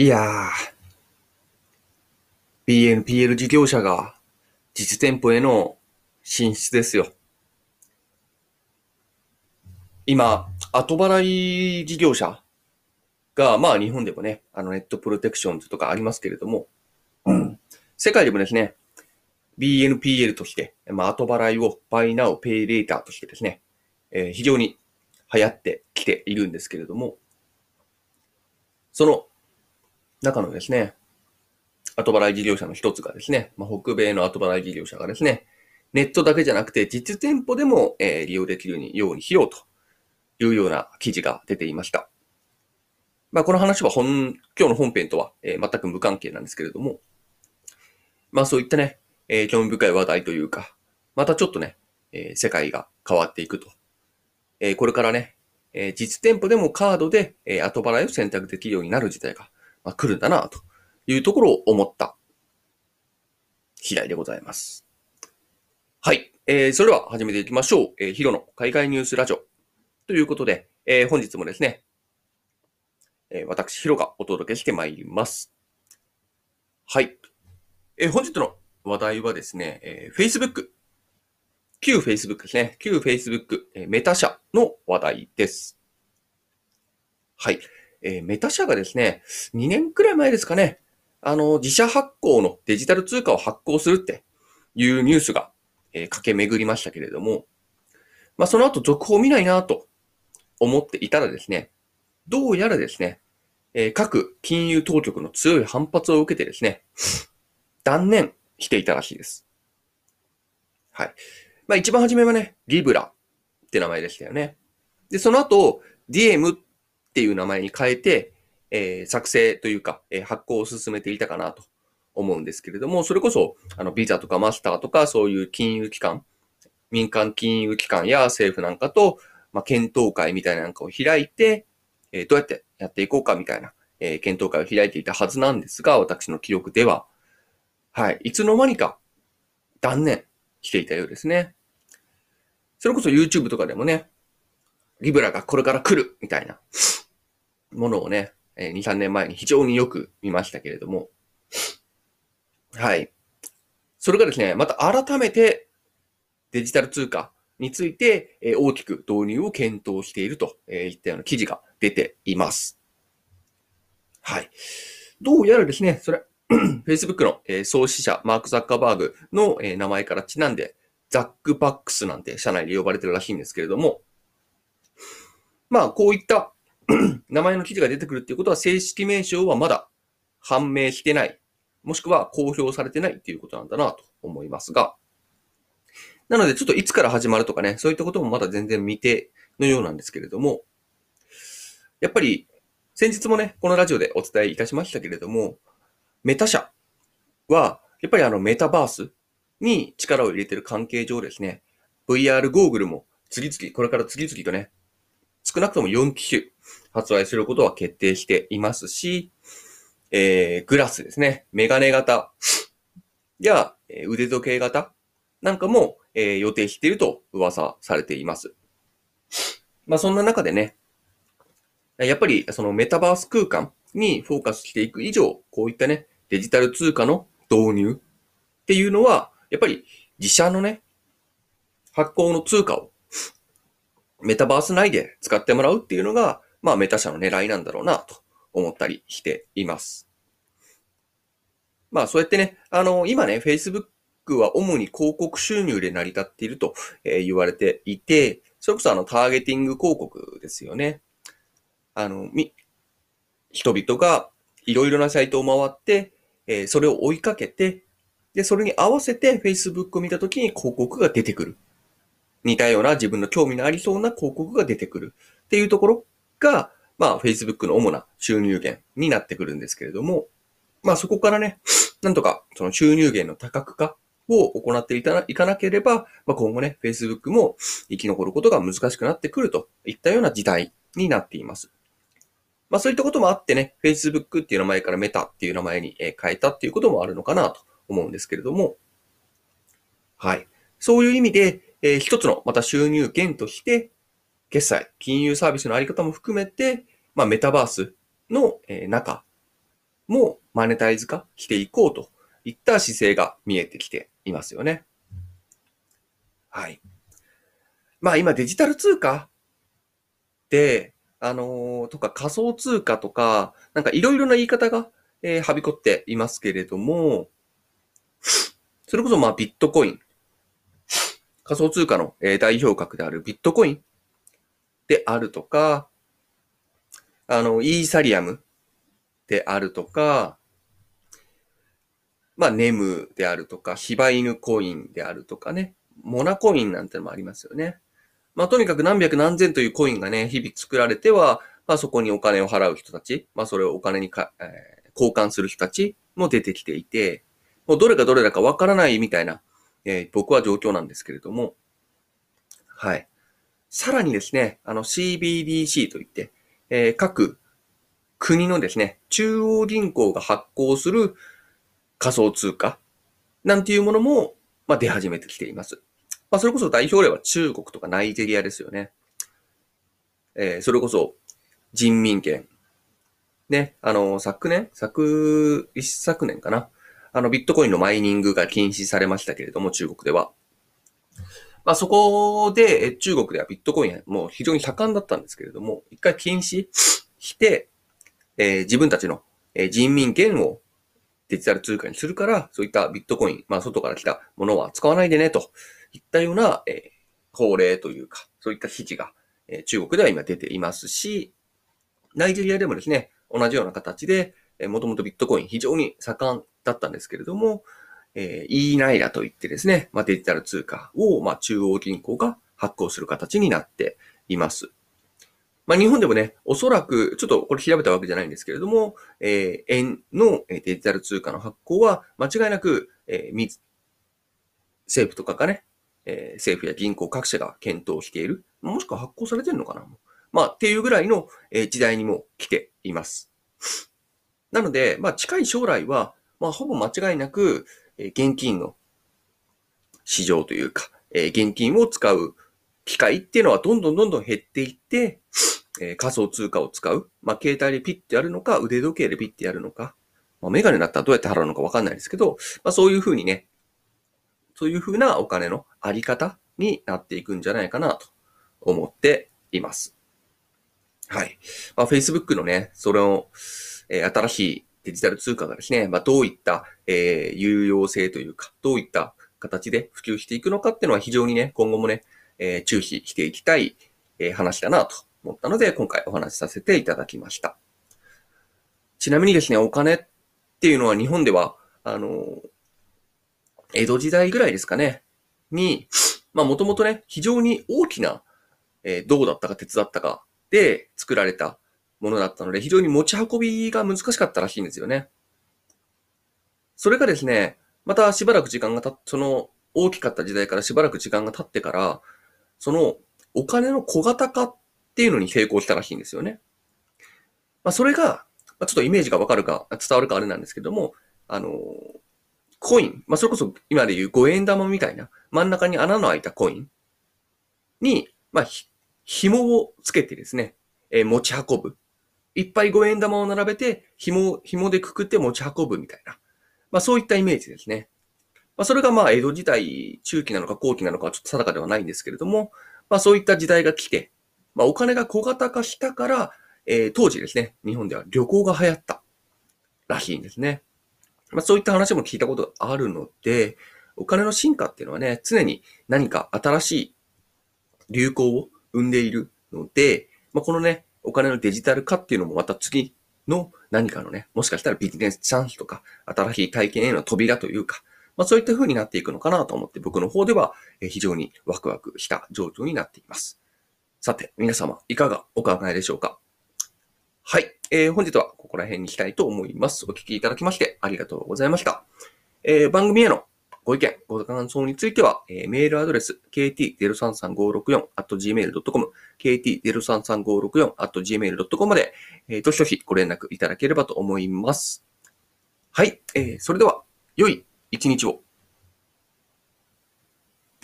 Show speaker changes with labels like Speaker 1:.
Speaker 1: いやー、BNPL 事業者が実店舗への進出ですよ。今、後払い事業者が、まあ日本でもね、あのネットプロテクションズとかありますけれども、世界でもですね、BNPL として、まあ後払いを Buy Now Pay Later としてですね、えー、非常に流行ってきているんですけれども、その中のですね、後払い事業者の一つがですね、まあ、北米の後払い事業者がですね、ネットだけじゃなくて実店舗でも、えー、利用できるようにしようというような記事が出ていました。まあ、この話は本、今日の本編とは、えー、全く無関係なんですけれども、まあそういったね、えー、興味深い話題というか、またちょっとね、えー、世界が変わっていくと。えー、これからね、えー、実店舗でもカードで、えー、後払いを選択できるようになる時代が、まあ、来るんだな、というところを思った次第でございます。はい。えー、それでは始めていきましょう。えー、ヒロの海外ニュースラジオ。ということで、えー、本日もですね、えー、私、ヒロがお届けしてまいります。はい。えー、本日の話題はですね、えー、Facebook。旧 Facebook ですね。旧 Facebook、えー、メタ社の話題です。はい。えー、メタ社がですね、2年くらい前ですかね、あの、自社発行のデジタル通貨を発行するっていうニュースが、えー、駆け巡りましたけれども、まあ、その後続報見ないなと思っていたらですね、どうやらですね、えー、各金融当局の強い反発を受けてですね、断念していたらしいです。はい。まあ一番初めはね、リブラって名前でしたよね。で、その後、DM っっていう名前に変えて、えー、作成というか、えー、発行を進めていたかなと思うんですけれども、それこそ、あの、ビザとかマスターとか、そういう金融機関、民間金融機関や政府なんかと、まあ、検討会みたいななんかを開いて、えー、どうやってやっていこうかみたいな、えー、検討会を開いていたはずなんですが、私の記憶では、はい、いつの間にか断念していたようですね。それこそ YouTube とかでもね、リブラがこれから来るみたいな。ものをね、2、3年前に非常によく見ましたけれども、はい。それがですね、また改めてデジタル通貨について大きく導入を検討しているといったような記事が出ています。はい。どうやらですね、それ、Facebook の創始者、マーク・ザッカーバーグの名前からちなんで、ザックバックスなんて社内で呼ばれてるらしいんですけれども、まあ、こういった 名前の記事が出てくるっていうことは、正式名称はまだ判明してない、もしくは公表されてないっていうことなんだなと思いますが、なので、ちょっといつから始まるとかね、そういったこともまだ全然未定のようなんですけれども、やっぱり、先日もね、このラジオでお伝えいたしましたけれども、メタ社は、やっぱりあのメタバースに力を入れてる関係上ですね、VR ゴーグルも次々、これから次々とね、少なくとも4機種発売することは決定していますし、えー、グラスですね、メガネ型。や腕時計型。なんかも、えー、予定していると噂されています。まあそんな中でね、やっぱりそのメタバース空間にフォーカスしていく以上、こういったね、デジタル通貨の導入っていうのは、やっぱり自社のね、発行の通貨をメタバース内で使ってもらうっていうのが、まあメタ社の狙いなんだろうなと思ったりしています。まあそうやってね、あの、今ね、Facebook は主に広告収入で成り立っているとえ言われていて、それこそあのターゲティング広告ですよね。あの、み、人々がいろいろなサイトを回って、え、それを追いかけて、で、それに合わせて Facebook を見たときに広告が出てくる。似たような自分の興味のありそうな広告が出てくるっていうところが、まあ Facebook の主な収入源になってくるんですけれども、まあそこからね、なんとかその収入源の多角化を行っていたいかなければ、まあ、今後ね、Facebook も生き残ることが難しくなってくるといったような時代になっています。まあそういったこともあってね、Facebook っていう名前からメタっていう名前に変えたっていうこともあるのかなと思うんですけれども、はい。そういう意味で、えー、一つのまた収入源として、決済、金融サービスのあり方も含めて、まあメタバースの、えー、中もマネタイズ化していこうといった姿勢が見えてきていますよね。はい。まあ今デジタル通貨で、あのー、とか仮想通貨とか、なんかいろいろな言い方が、えー、はびこっていますけれども、それこそまあビットコイン、仮想通貨の、代表格であるビットコインであるとか、あの、イーサリアムであるとか、まあ、ネムであるとか、柴犬コインであるとかね、モナコインなんてのもありますよね。まあ、とにかく何百何千というコインがね、日々作られては、まあ、そこにお金を払う人たち、まあ、それをお金にか、えー、交換する人たちも出てきていて、もうどれがどれだかわからないみたいな、えー、僕は状況なんですけれども、はい。さらにですね、あの CBDC といって、えー、各国のですね、中央銀行が発行する仮想通貨なんていうものも、まあ、出始めてきています。まあ、それこそ代表例は中国とかナイジェリアですよね。えー、それこそ人民権。ね、あの、昨年昨、一昨年かな。あの、ビットコインのマイニングが禁止されましたけれども、中国では。まあ、そこで、中国ではビットコインはもう非常に盛んだったんですけれども、一回禁止して、えー、自分たちの人民権をデジタル通貨にするから、そういったビットコイン、まあ、外から来たものは使わないでね、といったような、えー、法令というか、そういった指示が、えー、中国では今出ていますし、ナイジェリアでもですね、同じような形で、えー、もともとビットコイン非常に盛んだったんですけれども、えー、e ナイラといってですね、まあ、デジタル通貨を、まあ、中央銀行が発行する形になっています。まあ、日本でもね、おそらく、ちょっとこれ調べたわけじゃないんですけれども、えー、円のデジタル通貨の発行は間違いなく、えー、政府とかがね、えー、政府や銀行各社が検討している。もしくは発行されてるのかなまあ、っていうぐらいの、え、時代にも来ています。なので、まあ、近い将来は、まあ、ほぼ間違いなく、え、現金の市場というか、え、現金を使う機会っていうのはどんどんどんどん減っていって、え、仮想通貨を使う。まあ、携帯でピッてやるのか、腕時計でピッてやるのか。まあ、メガネだったらどうやって払うのかわかんないですけど、まあ、そういうふうにね、そういうふうなお金のあり方になっていくんじゃないかなと思っています。はい。まあ、Facebook のね、それを、えー、新しいデジタル通貨がですね、まあ、どういった、えー、有用性というか、どういった形で普及していくのかっていうのは非常にね、今後もね、えー、注視していきたい、えー、話だなと思ったので、今回お話しさせていただきました。ちなみにですね、お金っていうのは日本では、あの、江戸時代ぐらいですかね、に、まあもともとね、非常に大きな、えー、銅だったか鉄だったかで作られたものだったので、非常に持ち運びが難しかったらしいんですよね。それがですね、またしばらく時間がたっ、その大きかった時代からしばらく時間が経ってから、そのお金の小型化っていうのに成功したらしいんですよね。まあそれが、ま、ちょっとイメージがわかるか伝わるかあれなんですけども、あのコイン、まあ、それこそ今でいう5円玉みたいな真ん中に穴の開いたコインに、まあ、紐をつけてですね、えー、持ち運ぶ。いっぱい5円玉を並べて、紐、紐でくくって持ち運ぶみたいな。まあ、そういったイメージですね。まあ、それがまあ、江戸時代、中期なのか後期なのかはちょっと定かではないんですけれども、まあ、そういった時代が来て、まあ、お金が小型化したから、えー、当時ですね、日本では旅行が流行ったらしいんですね。まあ、そういった話も聞いたことがあるので、お金の進化っていうのはね、常に何か新しい流行を生んでいるので、まあ、このね、お金のデジタル化っていうのもまた次の何かのね、もしかしたらビジネスチャンスとか、新しい体験への扉というか、まあそういった風になっていくのかなと思って僕の方では非常にワクワクした状況になっています。さて、皆様いかがお考えでしょうか？はい。えー、本日はここら辺にしたいと思います。お聞きいただきましてありがとうございました。えー、番組へのご意見、ご感想については、えー、メールアドレス、kt033564.gmail.com、kt033564.gmail.com まで、えー、どしどしご連絡いただければと思います。はい。えー、それでは、良い一日を